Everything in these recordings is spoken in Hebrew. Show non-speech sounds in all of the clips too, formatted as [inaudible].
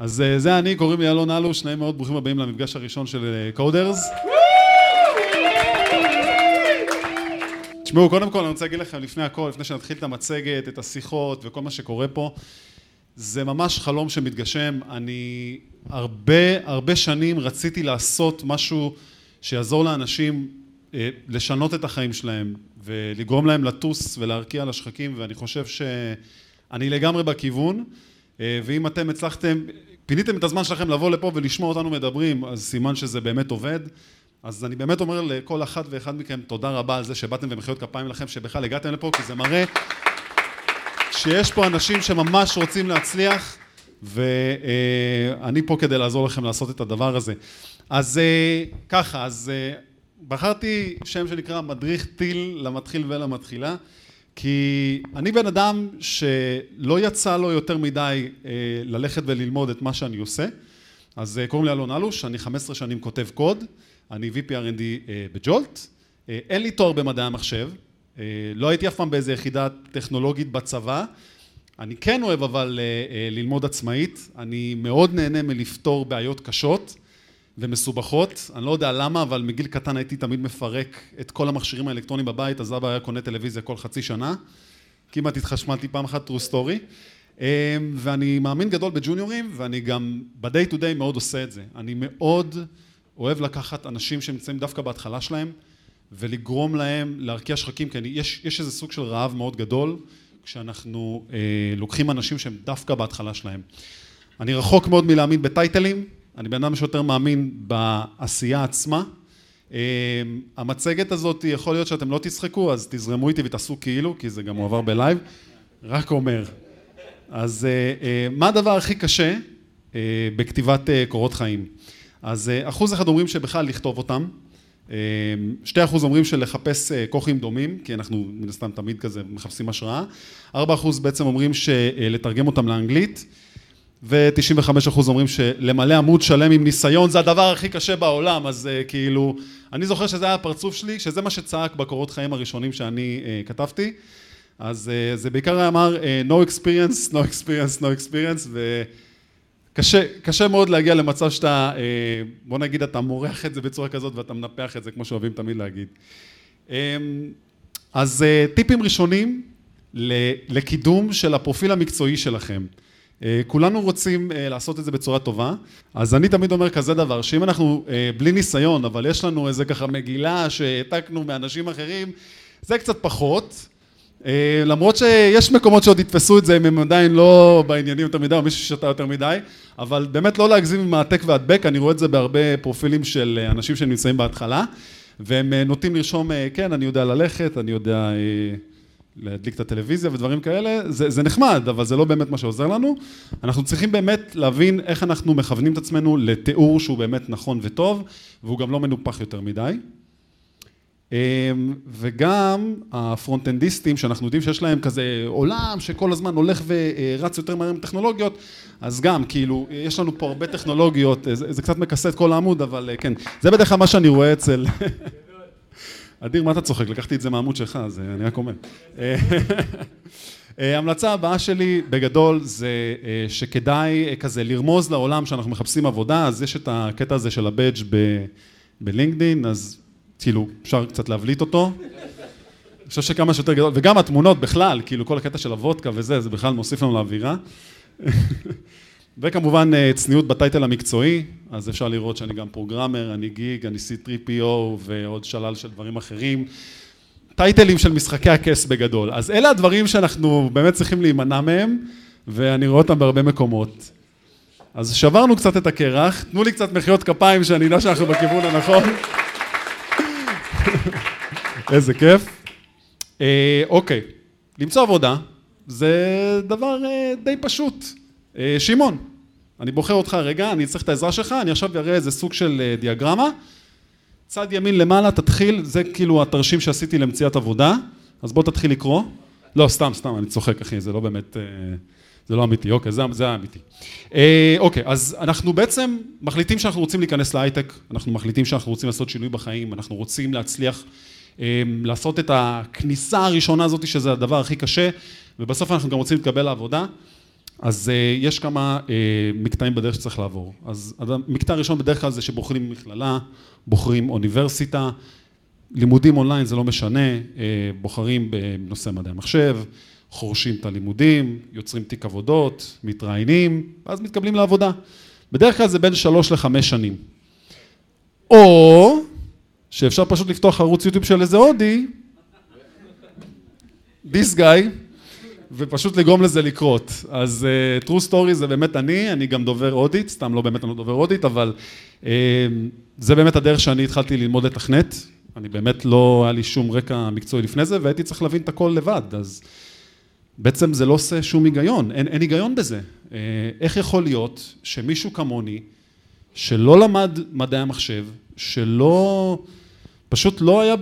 אז אה, זה אני, קוראים לי אלון אלוש, נעים מאוד, ברוכים הבאים למפגש הראשון של קודרס. תשמעו, קודם כל אני רוצה להגיד לכם לפני הכל, לפני שנתחיל את המצגת, את השיחות וכל מה שקורה פה, זה ממש חלום שמתגשם. אני הרבה, הרבה שנים רציתי לעשות משהו שיעזור לאנשים אה, לשנות את החיים שלהם ולגרום להם לטוס ולהרקיע לשחקים, ואני חושב שאני לגמרי בכיוון. אה, ואם אתם הצלחתם, פיניתם את הזמן שלכם לבוא לפה ולשמוע אותנו מדברים, אז סימן שזה באמת עובד. אז אני באמת אומר לכל אחת ואחד מכם תודה רבה על זה שבאתם ומחיאות כפיים לכם שבכלל הגעתם לפה, כי זה מראה שיש פה אנשים שממש רוצים להצליח, ואני פה כדי לעזור לכם לעשות את הדבר הזה. אז אה, ככה, אז אה, בחרתי שם שנקרא מדריך טיל למתחיל ולמתחילה. כי אני בן אדם שלא יצא לו יותר מדי אה, ללכת וללמוד את מה שאני עושה, אז אה, קוראים לי אלון אלוש, אני 15 שנים כותב קוד, אני VPRND אה, בג'ולט, אין לי תואר במדעי המחשב, לא הייתי אף פעם באיזה יחידה טכנולוגית בצבא, אני כן אוהב אבל ללמוד עצמאית, אני מאוד נהנה מלפתור בעיות קשות ומסובכות, אני לא יודע למה, אבל מגיל קטן הייתי תמיד מפרק את כל המכשירים האלקטרוניים בבית, אז אבא היה קונה טלוויזיה כל חצי שנה, כמעט התחשמלתי פעם אחת, true story, אמ, ואני מאמין גדול בג'וניורים, ואני גם ב-day to day מאוד עושה את זה. אני מאוד אוהב לקחת אנשים שנמצאים דווקא בהתחלה שלהם, ולגרום להם להרקיע שחקים, כי אני, יש, יש איזה סוג של רעב מאוד גדול, כשאנחנו אה, לוקחים אנשים שהם דווקא בהתחלה שלהם. אני רחוק מאוד מלהאמין בטייטלים, אני בן אדם שיותר מאמין בעשייה עצמה. אמ, המצגת הזאת, יכול להיות שאתם לא תצחקו, אז תזרמו איתי ותעשו כאילו, כי זה גם מועבר בלייב. רק אומר. אז אה, אה, מה הדבר הכי קשה אה, בכתיבת קורות חיים? אז אחוז אחד אומרים שבכלל לכתוב אותם. שתי אחוז אומרים שלחפש כוכים דומים, כי אנחנו מן הסתם תמיד כזה מחפשים השראה. ארבע אחוז בעצם אומרים שלתרגם אותם לאנגלית. ו-95% אומרים שלמלא עמוד שלם עם ניסיון זה הדבר הכי קשה בעולם, אז uh, כאילו, אני זוכר שזה היה הפרצוף שלי, שזה מה שצעק בקורות חיים הראשונים שאני uh, כתבתי, אז uh, זה בעיקר אמר uh, no experience, no experience, no experience, וקשה מאוד להגיע למצב שאתה, uh, בוא נגיד, אתה מורח את זה בצורה כזאת ואתה מנפח את זה, כמו שאוהבים תמיד להגיד. Um, אז uh, טיפים ראשונים לקידום של הפרופיל המקצועי שלכם. אה, כולנו רוצים אה, לעשות את זה בצורה טובה, אז אני תמיד אומר כזה דבר, שאם אנחנו אה, בלי ניסיון, אבל יש לנו איזה ככה מגילה שהעתקנו מאנשים אחרים, זה קצת פחות. למרות שיש מקומות שעוד יתפסו את זה אם הם עדיין לא בעניינים יותר מדי, או מישהו ששתה יותר מדי, אבל באמת לא להגזים עם העתק והדבק, אני רואה את זה בהרבה פרופילים של אנשים שנמצאים בהתחלה, והם נוטים לרשום, כן, אני יודע ללכת, אני יודע... להדליק את הטלוויזיה ודברים כאלה, זה, זה נחמד, אבל זה לא באמת מה שעוזר לנו. אנחנו צריכים באמת להבין איך אנחנו מכוונים את עצמנו לתיאור שהוא באמת נכון וטוב, והוא גם לא מנופח יותר מדי. אמ, וגם הפרונטנדיסטים, שאנחנו יודעים שיש להם כזה עולם שכל הזמן הולך ורץ יותר מהר עם טכנולוגיות, אז גם, כאילו, יש לנו פה הרבה טכנולוגיות, זה, זה קצת מכסה את כל העמוד, אבל כן, זה בדרך כלל מה שאני רואה אצל... [laughs] אדיר, מה אתה צוחק? לקחתי את זה מהעמוד שלך, אז אה, אני רק אומר. אה, [laughs] ההמלצה הבאה שלי בגדול זה אה, שכדאי כזה לרמוז לעולם שאנחנו מחפשים עבודה, אז יש את הקטע הזה של הבאג' בלינקדין, אז כאילו אפשר קצת להבליט אותו. אני חושב שכמה שיותר גדול, וגם התמונות בכלל, כאילו כל הקטע של הוודקה וזה, זה בכלל מוסיף לנו לאווירה. [laughs] וכמובן אה, צניעות בטייטל המקצועי, אז אפשר לראות שאני גם פרוגרמר, אני גיג, אני C3PO ועוד שלל של דברים אחרים. טייטלים של משחקי הכס בגדול. אז אלה הדברים שאנחנו באמת צריכים להימנע מהם, ואני רואה אותם בהרבה מקומות. אז שברנו קצת את הקרח, תנו לי קצת מחיאות כפיים שאני יודע שאנחנו בכיוון הנכון. [laughs] איזה כיף. אה, אוקיי, למצוא עבודה זה דבר אה, די פשוט. אה, שמעון, אני בוחר אותך רגע, אני צריך את העזרה שלך, אני עכשיו אראה איזה סוג של אה, דיאגרמה. צד ימין למעלה, תתחיל, זה כאילו התרשים שעשיתי למציאת עבודה, אז בוא תתחיל לקרוא. לא, סתם, סתם, אני צוחק, אחי, זה לא באמת, אה, זה לא אמיתי, אוקיי, זה, זה האמיתי. אוקיי, אז אנחנו בעצם מחליטים שאנחנו רוצים להיכנס להייטק, אנחנו מחליטים שאנחנו רוצים לעשות שינוי בחיים, אנחנו רוצים להצליח לעשות את הכניסה הראשונה הזאת, שזה הדבר הכי קשה, ובסוף אנחנו גם רוצים להתקבל לעבודה. אז uh, יש כמה uh, מקטעים בדרך שצריך לעבור. אז המקטע הראשון בדרך כלל זה שבוחרים מכללה, בוחרים אוניברסיטה, לימודים אונליין זה לא משנה, uh, בוחרים בנושא מדעי המחשב, חורשים את הלימודים, יוצרים תיק עבודות, מתראיינים, ואז מתקבלים לעבודה. בדרך כלל זה בין שלוש לחמש שנים. או שאפשר פשוט לפתוח ערוץ יוטיוב של איזה הודי, this guy, ופשוט לגרום לזה לקרות. אז uh, true story זה באמת אני, אני גם דובר הודית, סתם לא באמת אני לא דובר הודית, אבל uh, זה באמת הדרך שאני התחלתי ללמוד לתכנת. אני באמת לא, היה לי שום רקע מקצועי לפני זה, והייתי צריך להבין את הכל לבד, אז בעצם זה לא עושה שום היגיון, אין, אין היגיון בזה. Uh, איך יכול להיות שמישהו כמוני, שלא למד מדעי המחשב, שלא... פשוט לא היה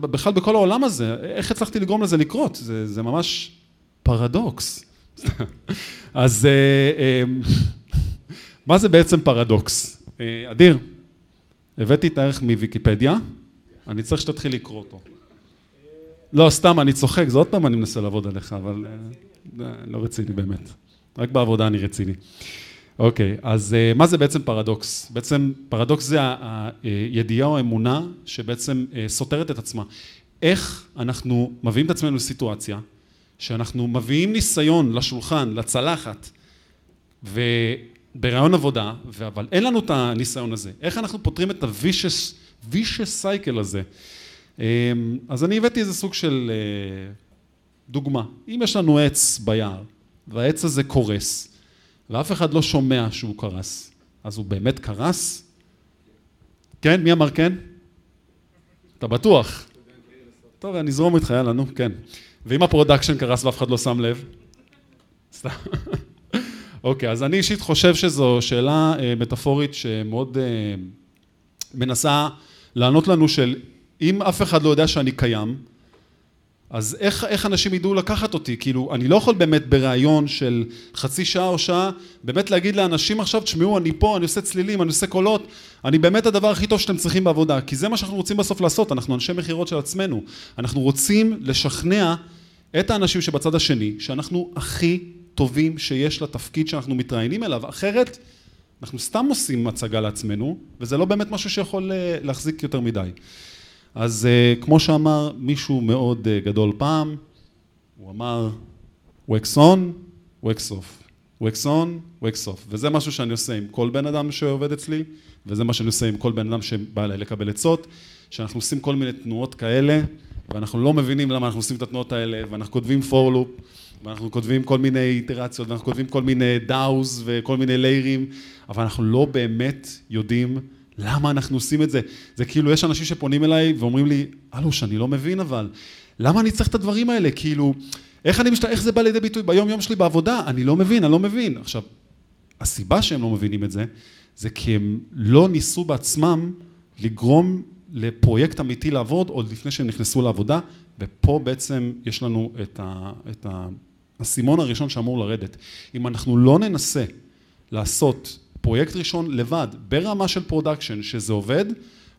בכלל בכל העולם הזה, איך הצלחתי לגרום לזה לקרות? זה, זה ממש פרדוקס. [laughs] אז אה, אה, מה זה בעצם פרדוקס? אה, אדיר, הבאתי את הערך מוויקיפדיה, אני צריך שתתחיל לקרוא אותו. לא, סתם, אני צוחק, זה עוד פעם אני מנסה לעבוד עליך, אבל לא רציני באמת. רק בעבודה אני רציני. אוקיי, אז מה זה בעצם פרדוקס? בעצם פרדוקס זה הידיעה או האמונה שבעצם סותרת את עצמה. איך אנחנו מביאים את עצמנו לסיטואציה שאנחנו מביאים ניסיון לשולחן, לצלחת, וברעיון עבודה, אבל אין לנו את הניסיון הזה. איך אנחנו פותרים את ה-vicious cycle הזה? אמ, אז אני הבאתי איזה סוג של אה, דוגמה. אם יש לנו עץ ביער, והעץ הזה קורס, ואף אחד לא שומע שהוא קרס, אז הוא באמת קרס? כן? מי אמר כן? אתה בטוח? טוב, אני אזרום איתך, יאללה, נו, כן. ואם ה production קרס ואף אחד לא שם לב? סתם. אוקיי, אז אני אישית חושב שזו שאלה אה, מטאפורית שמאוד אה, מנסה לענות לנו של אם אף אחד לא יודע שאני קיים, אז איך, איך אנשים ידעו לקחת אותי? כאילו, אני לא יכול באמת בריאיון של חצי שעה או שעה, באמת להגיד לאנשים עכשיו, תשמעו, אני פה, אני עושה צלילים, אני עושה קולות, אני באמת הדבר הכי טוב שאתם צריכים בעבודה, כי זה מה שאנחנו רוצים בסוף לעשות, אנחנו אנשי מכירות של עצמנו. אנחנו רוצים לשכנע את האנשים שבצד השני, שאנחנו הכי טובים שיש לתפקיד שאנחנו מתראיינים אליו, אחרת אנחנו סתם עושים הצגה לעצמנו, וזה לא באמת משהו שיכול אה, להחזיק יותר מדי. אז uh, כמו שאמר מישהו מאוד uh, גדול פעם, הוא אמר, wax on, wax off. wax on, wax off. וזה משהו שאני עושה עם כל בן אדם שעובד אצלי, וזה מה שאני עושה עם כל בן אדם שבא אליי לקבל עצות, שאנחנו עושים כל מיני תנועות כאלה, ואנחנו לא מבינים למה אנחנו עושים את התנועות האלה, ואנחנו כותבים for loop, ואנחנו כותבים כל מיני איטרציות, ואנחנו כותבים כל מיני דאוז וכל מיני ליירים, אבל אנחנו לא באמת יודעים למה אנחנו עושים את זה? זה כאילו, יש אנשים שפונים אליי ואומרים לי, אלוש, אני לא מבין אבל, למה אני צריך את הדברים האלה? כאילו, איך, אני משת... איך זה בא לידי ביטוי ביום יום שלי בעבודה? אני לא מבין, אני לא מבין. עכשיו, הסיבה שהם לא מבינים את זה, זה כי הם לא ניסו בעצמם לגרום לפרויקט אמיתי לעבוד עוד לפני שהם נכנסו לעבודה, ופה בעצם יש לנו את, ה, את האסימון הראשון שאמור לרדת. אם אנחנו לא ננסה לעשות פרויקט ראשון לבד, ברמה של production, שזה עובד,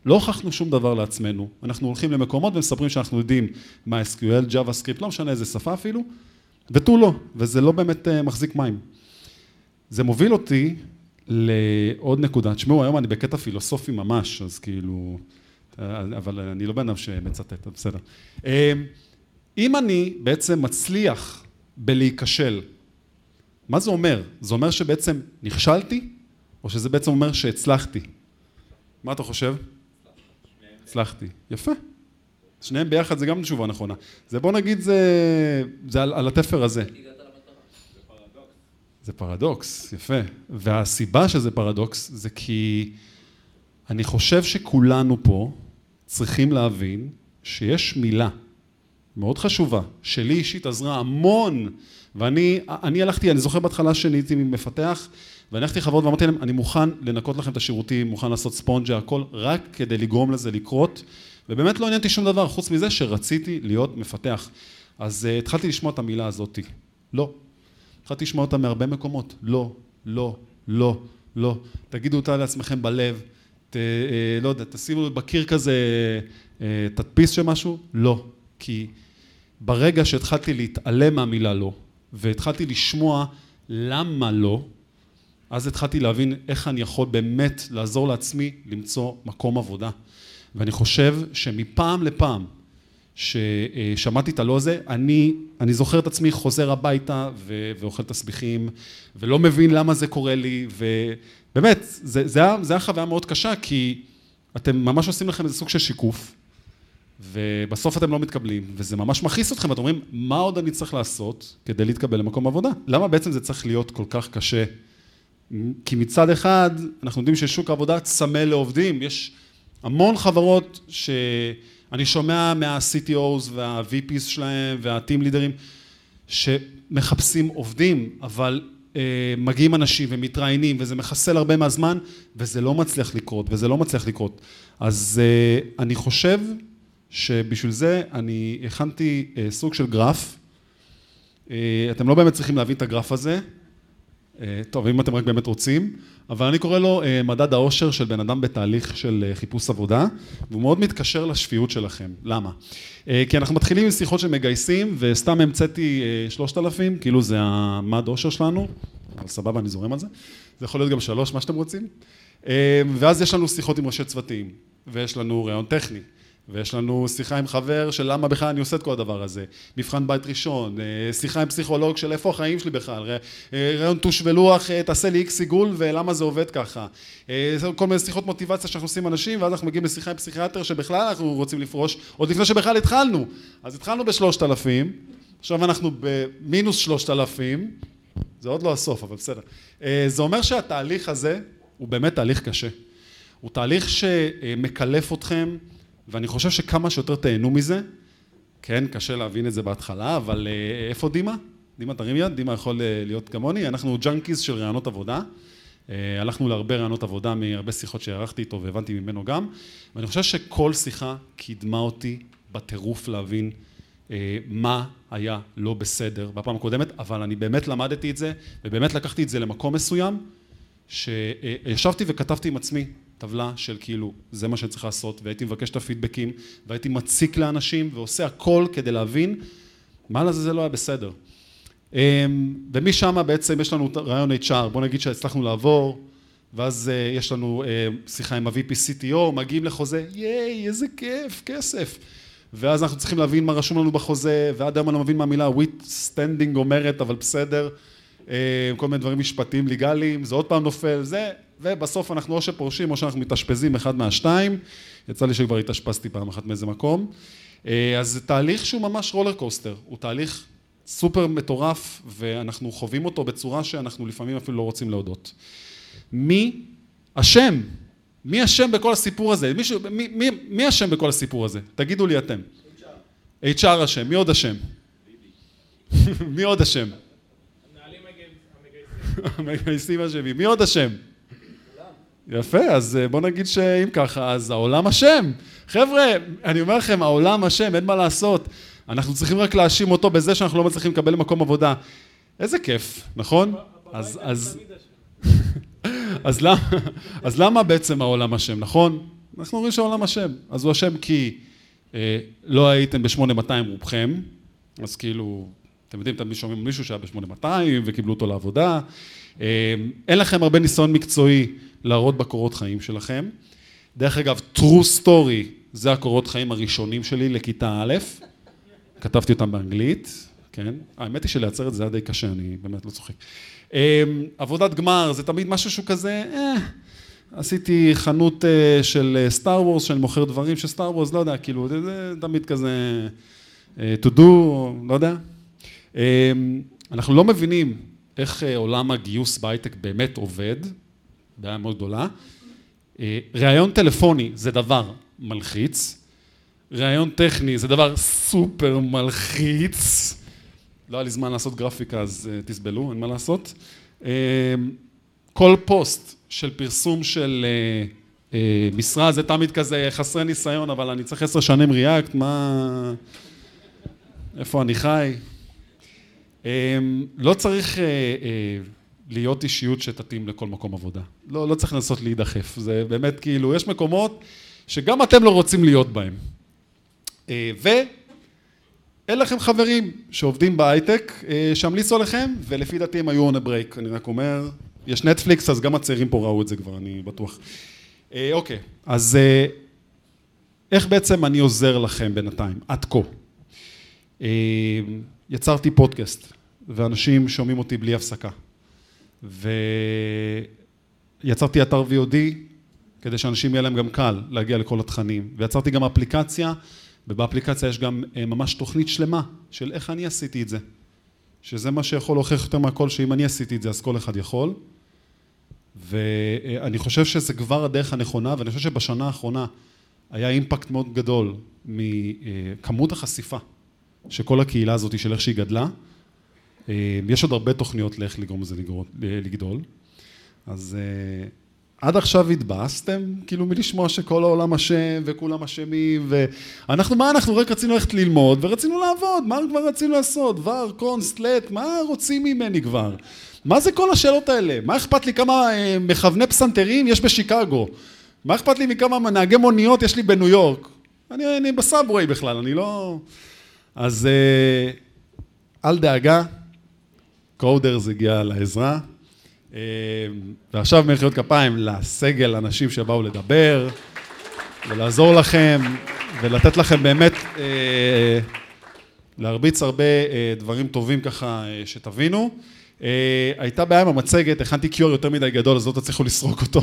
לא הוכחנו שום דבר לעצמנו. אנחנו הולכים למקומות ומספרים שאנחנו יודעים מה SQL, JavaScript, לא משנה איזה שפה אפילו, ותו לא, וזה לא באמת uh, מחזיק מים. זה מוביל אותי לעוד נקודה. תשמעו, היום אני בקטע פילוסופי ממש, אז כאילו, אבל אני לא בן אדם שמצטט, בסדר. אה, אם אני בעצם מצליח בלהיכשל, מה זה אומר? זה אומר שבעצם נכשלתי? או שזה בעצם אומר שהצלחתי? מה אתה חושב? הצלחתי. יפה. שניהם ביחד זה גם תשובה נכונה. זה בוא נגיד זה, זה על, על התפר הזה. זה פרדוקס, יפה. והסיבה שזה פרדוקס זה כי אני חושב שכולנו פה צריכים להבין שיש מילה מאוד חשובה, שלי אישית עזרה המון, ואני אני הלכתי, אני זוכר בהתחלה שאני הייתי מפתח, ואני הלכתי לחברות ואמרתי להם, אני מוכן לנקות לכם את השירותים, מוכן לעשות ספונג'ה, הכל, רק כדי לגרום לזה לקרות, ובאמת לא עניינתי שום דבר, חוץ מזה שרציתי להיות מפתח. אז uh, התחלתי לשמוע את המילה הזאתי, לא. התחלתי לשמוע אותה מהרבה מקומות, לא, לא, לא, לא. תגידו אותה לעצמכם בלב, ת, uh, לא יודע, תשימו בקיר כזה uh, תדפיס של משהו, לא. כי ברגע שהתחלתי להתעלם מהמילה לא, והתחלתי לשמוע למה לא, אז התחלתי להבין איך אני יכול באמת לעזור לעצמי למצוא מקום עבודה. ואני חושב שמפעם לפעם ששמעתי את הלא הזה, אני, אני זוכר את עצמי חוזר הביתה ו, ואוכל תסביכים ולא מבין למה זה קורה לי ובאמת, זה, זה, היה, זה היה חוויה מאוד קשה כי אתם ממש עושים לכם איזה סוג של שיקוף ובסוף אתם לא מתקבלים וזה ממש מכעיס אתכם, אתם אומרים מה עוד אני צריך לעשות כדי להתקבל למקום עבודה? למה בעצם זה צריך להיות כל כך קשה? כי מצד אחד אנחנו יודעים ששוק העבודה צמא לעובדים, יש המון חברות שאני שומע מה-CTOs וה-VPs שלהם וה-team לידרים שמחפשים עובדים, אבל uh, מגיעים אנשים ומתראיינים וזה מחסל הרבה מהזמן וזה לא מצליח לקרות וזה לא מצליח לקרות. אז uh, אני חושב שבשביל זה אני הכנתי uh, סוג של גרף. Uh, אתם לא באמת צריכים להבין את הגרף הזה. אה, טוב, אם אתם רק באמת רוצים, אבל אני קורא לו אה, מדד האושר של בן אדם בתהליך של אה, חיפוש עבודה, והוא מאוד מתקשר לשפיות שלכם. למה? כי אנחנו מתחילים עם שיחות של מגייסים, וסתם המצאתי שלושת אלפים, כאילו זה המד אושר שלנו, אבל סבבה, אני זורם על זה. זה יכול להיות גם שלוש, מה שאתם רוצים. ואז יש לנו שיחות עם ראשי צוותים, ויש לנו ראיון טכני. ויש לנו שיחה עם חבר של למה בכלל אני עושה את כל הדבר הזה, מבחן בית ראשון, אה, שיחה עם פסיכולוג של איפה החיים שלי בכלל, אה, רעיון טוש ולוח, אה, תעשה לי איקס עיגול ולמה זה עובד ככה, כל מיני שיחות מוטיבציה שאנחנו עושים אנשים ואז אנחנו מגיעים לשיחה עם פסיכיאטר שבכלל אנחנו רוצים לפרוש עוד לפני שבכלל התחלנו, אז התחלנו בשלושת אלפים, עכשיו אנחנו במינוס שלושת אלפים, זה עוד לא הסוף אבל בסדר, זה אומר שהתהליך הזה הוא באמת תהליך קשה, הוא תהליך שמקלף אתכם ואני חושב שכמה שיותר תהנו מזה, כן, קשה להבין את זה בהתחלה, אבל אה, איפה דימה? דימה תרים יד, דימה יכול אה, להיות כמוני, אנחנו junkies של ראיונות עבודה, אה, הלכנו להרבה ראיונות עבודה מהרבה שיחות שערכתי איתו והבנתי ממנו גם, ואני חושב שכל שיחה קידמה אותי בטירוף להבין מה היה לא בסדר בפעם הקודמת, אבל אני באמת למדתי את זה, ובאמת לקחתי את זה למקום מסוים, שישבתי וכתבתי עם עצמי טבלה של כאילו זה מה שאני צריך לעשות והייתי מבקש את הפידבקים והייתי מציק לאנשים ועושה הכל כדי להבין מה לזה זה לא היה בסדר. אמ, ומשם בעצם יש לנו רעיון HR, בוא נגיד שהצלחנו לעבור ואז אה, יש לנו אה, שיחה עם ה-VP CTO, מגיעים לחוזה, ייי, איזה כיף, כסף. ואז אנחנו צריכים להבין מה רשום לנו בחוזה, ועד היום אני לא מבין מה המילה withstanding אומרת, אבל בסדר. אה, כל מיני דברים משפטיים ליגליים, זה עוד פעם נופל, זה, ובסוף אנחנו או שפורשים או שאנחנו מתאשפזים אחד מהשתיים, יצא לי שכבר התאשפזתי פעם אחת מאיזה מקום, אה, אז זה תהליך שהוא ממש roller coaster, הוא תהליך סופר מטורף ואנחנו חווים אותו בצורה שאנחנו לפעמים אפילו לא רוצים להודות. מי אשם? מי אשם בכל הסיפור הזה? מישהו, מי, מי, מי אשם בכל הסיפור הזה? תגידו לי אתם. HR. HR אשם, מי עוד אשם? [laughs] מי עוד אשם? [laughs] המגייסים אשמים. מי עוד אשם? יפה, אז אה, בוא נגיד שאם ככה, אז העולם אשם. חבר'ה, אני אומר לכם, העולם אשם, אין מה לעשות. אנחנו צריכים רק להאשים אותו בזה שאנחנו לא מצליחים לקבל מקום עבודה. איזה כיף, נכון? אז, אז... [laughs] אז למה, אז למה בעצם העולם אשם, נכון? אנחנו אומרים שהעולם אשם. אז הוא אשם כי אה, לא הייתם ב-8200 רובכם, אז כאילו אתם יודעים, תמיד שומעים מישהו שהיה ב-8200 וקיבלו אותו לעבודה. אה, אין לכם הרבה ניסיון מקצועי להראות בקורות חיים שלכם. דרך אגב, true story, זה הקורות חיים הראשונים שלי לכיתה א', כתבתי אותם באנגלית, כן? האמת היא שלייצר את זה היה די קשה, אני באמת לא צוחק. אה, עבודת גמר זה תמיד משהו שהוא כזה, אה, עשיתי חנות של סטאר וורס, שאני מוכר דברים של סטאר וורס, לא יודע, כאילו, זה תמיד כזה to do, לא יודע, אמ, אנחנו לא מבינים איך אה, עולם הגיוס בהייטק באמת עובד, בעיה מאוד גדולה. אה, ראיון טלפוני זה דבר מלחיץ, ראיון טכני זה דבר סופר מלחיץ, לא היה לי זמן לעשות גרפיקה אז אה, תסבלו, אין מה לעשות. אמ, כל פוסט של פרסום של משרה זה תמיד כזה חסרי ניסיון, אבל אני צריך עשר שנים ריאקט, מה... איפה אני חי? לא צריך אה, אה, להיות אישיות שתתאים לכל מקום עבודה. לא, לא צריך לנסות להידחף. זה באמת כאילו, יש מקומות שגם אתם לא רוצים להיות בהם. אה, אין לכם חברים שעובדים בהייטק שהמליצו עליכם, ולפי דעתי הם היו on a break, אני רק אומר, יש נטפליקס, אז גם הצעירים פה ראו את זה כבר, אני בטוח. אוקיי, אז איך בעצם אני עוזר לכם בינתיים, עד כה? יצרתי פודקאסט, ואנשים שומעים אותי בלי הפסקה. ויצרתי אתר VOD, כדי שאנשים יהיה להם גם קל להגיע לכל התכנים. ויצרתי גם אפליקציה, ובאפליקציה יש גם ממש תוכנית שלמה של איך אני עשיתי את זה. שזה מה שיכול להוכיח יותר מהכל, שאם אני עשיתי את זה, אז כל אחד יכול. ואני חושב שזה כבר הדרך הנכונה, ואני חושב שבשנה האחרונה היה אימפקט מאוד גדול מכמות החשיפה שכל הקהילה הזאת של איך שהיא גדלה. יש עוד הרבה תוכניות לאיך לגרום לזה לגדול. אז עד עכשיו התבאסתם, כאילו מלשמוע שכל העולם אשם וכולם אשמים ואנחנו, מה אנחנו רק רצינו ללכת ללמוד ורצינו לעבוד, מה כבר רצינו לעשות? ור, קונסט, לט, מה רוצים ממני כבר? מה זה כל השאלות האלה? מה אכפת לי כמה מכווני פסנתרים יש בשיקגו? מה אכפת לי מכמה נהגי מוניות יש לי בניו יורק? אני, אני בסאבווי בכלל, אני לא... אז אל דאגה, קודרס הגיע לעזרה. ועכשיו מחיאות כפיים לסגל, אנשים שבאו לדבר ולעזור לכם ולתת לכם באמת להרביץ הרבה דברים טובים ככה שתבינו. הייתה בעיה עם המצגת, הכנתי QR יותר מדי גדול, אז לא תצליחו לסרוק אותו.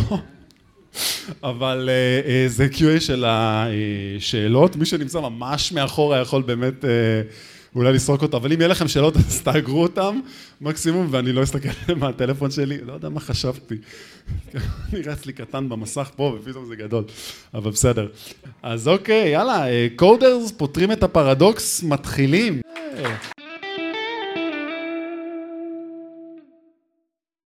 אבל זה QA של השאלות, מי שנמצא ממש מאחורה יכול באמת אולי לסרוק אותו, אבל אם יהיה לכם שאלות אז תאגרו אותם מקסימום ואני לא אסתכל מהטלפון שלי, לא יודע מה חשבתי, נראה אצלי קטן במסך פה ופתאום זה גדול, אבל בסדר. אז אוקיי, יאללה, קודרס פותרים את הפרדוקס, מתחילים.